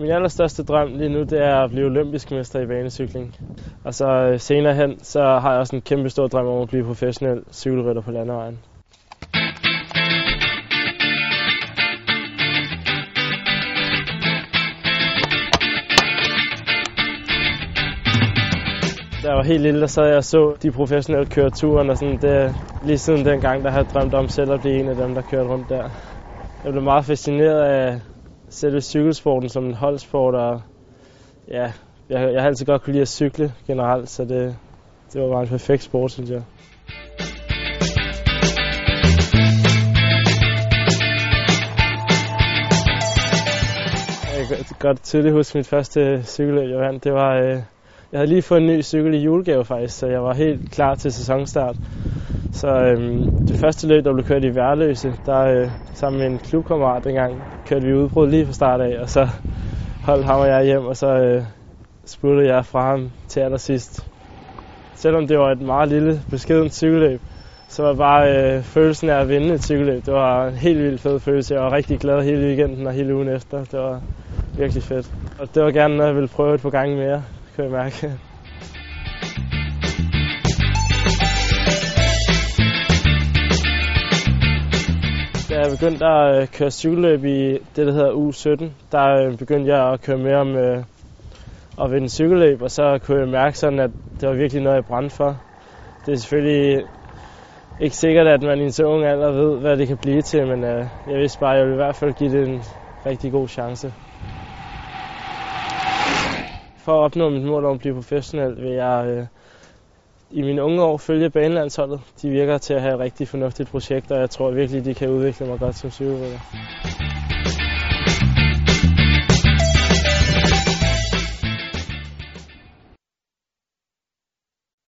Min allerstørste drøm lige nu, det er at blive olympisk mester i banecykling. Og så øh, senere hen, så har jeg også en kæmpe stor drøm om at blive professionel cykelrytter på landevejen. Da jeg var helt lille, der sad jeg og så de professionelle køre turen, og sådan det, lige siden dengang, der havde jeg drømt om selv at blive en af dem, der kørte rundt der. Jeg blev meget fascineret af selve cykelsporten som en holdsport, og ja, jeg, jeg har altid godt kunne lide at cykle generelt, så det, det var bare en perfekt sport, synes jeg. Jeg kan godt tydeligt huske mit første cykelløb, jeg vandt. Det var, øh, jeg havde lige fået en ny cykel i julegave faktisk, så jeg var helt klar til sæsonstart. Så øhm, det første løb, der blev kørt i Værløse, der øh, sammen med en klubkammerat dengang, kørte vi udbrud lige fra start af, og så holdt ham og jeg hjem, og så øh, spurgte jeg fra ham til allersidst. Selvom det var et meget lille, beskedent cykelløb, så var bare øh, følelsen af at vinde et cykelløb. Det var en helt vildt fed følelse. Jeg var rigtig glad hele weekenden og hele ugen efter. Det var virkelig fedt. Og det var gerne noget, jeg ville prøve et par gange mere, kan jeg mærke. Jeg begyndte at øh, køre cykelløb i det, der hedder U17, der øh, begyndte jeg at køre mere med øh, at vinde cykelløb, og så kunne jeg mærke sådan, at det var virkelig noget, jeg brændte for. Det er selvfølgelig ikke sikkert, at man i en så ung alder ved, hvad det kan blive til, men jeg vidste bare, at jeg ville i hvert fald give det en rigtig god chance. For at opnå mit mål om at blive professionel, vil jeg øh, i mine unge år følge banelandsholdet. De virker til at have et rigtig fornuftigt projekt, og jeg tror virkelig, de kan udvikle mig godt som cykelrytter.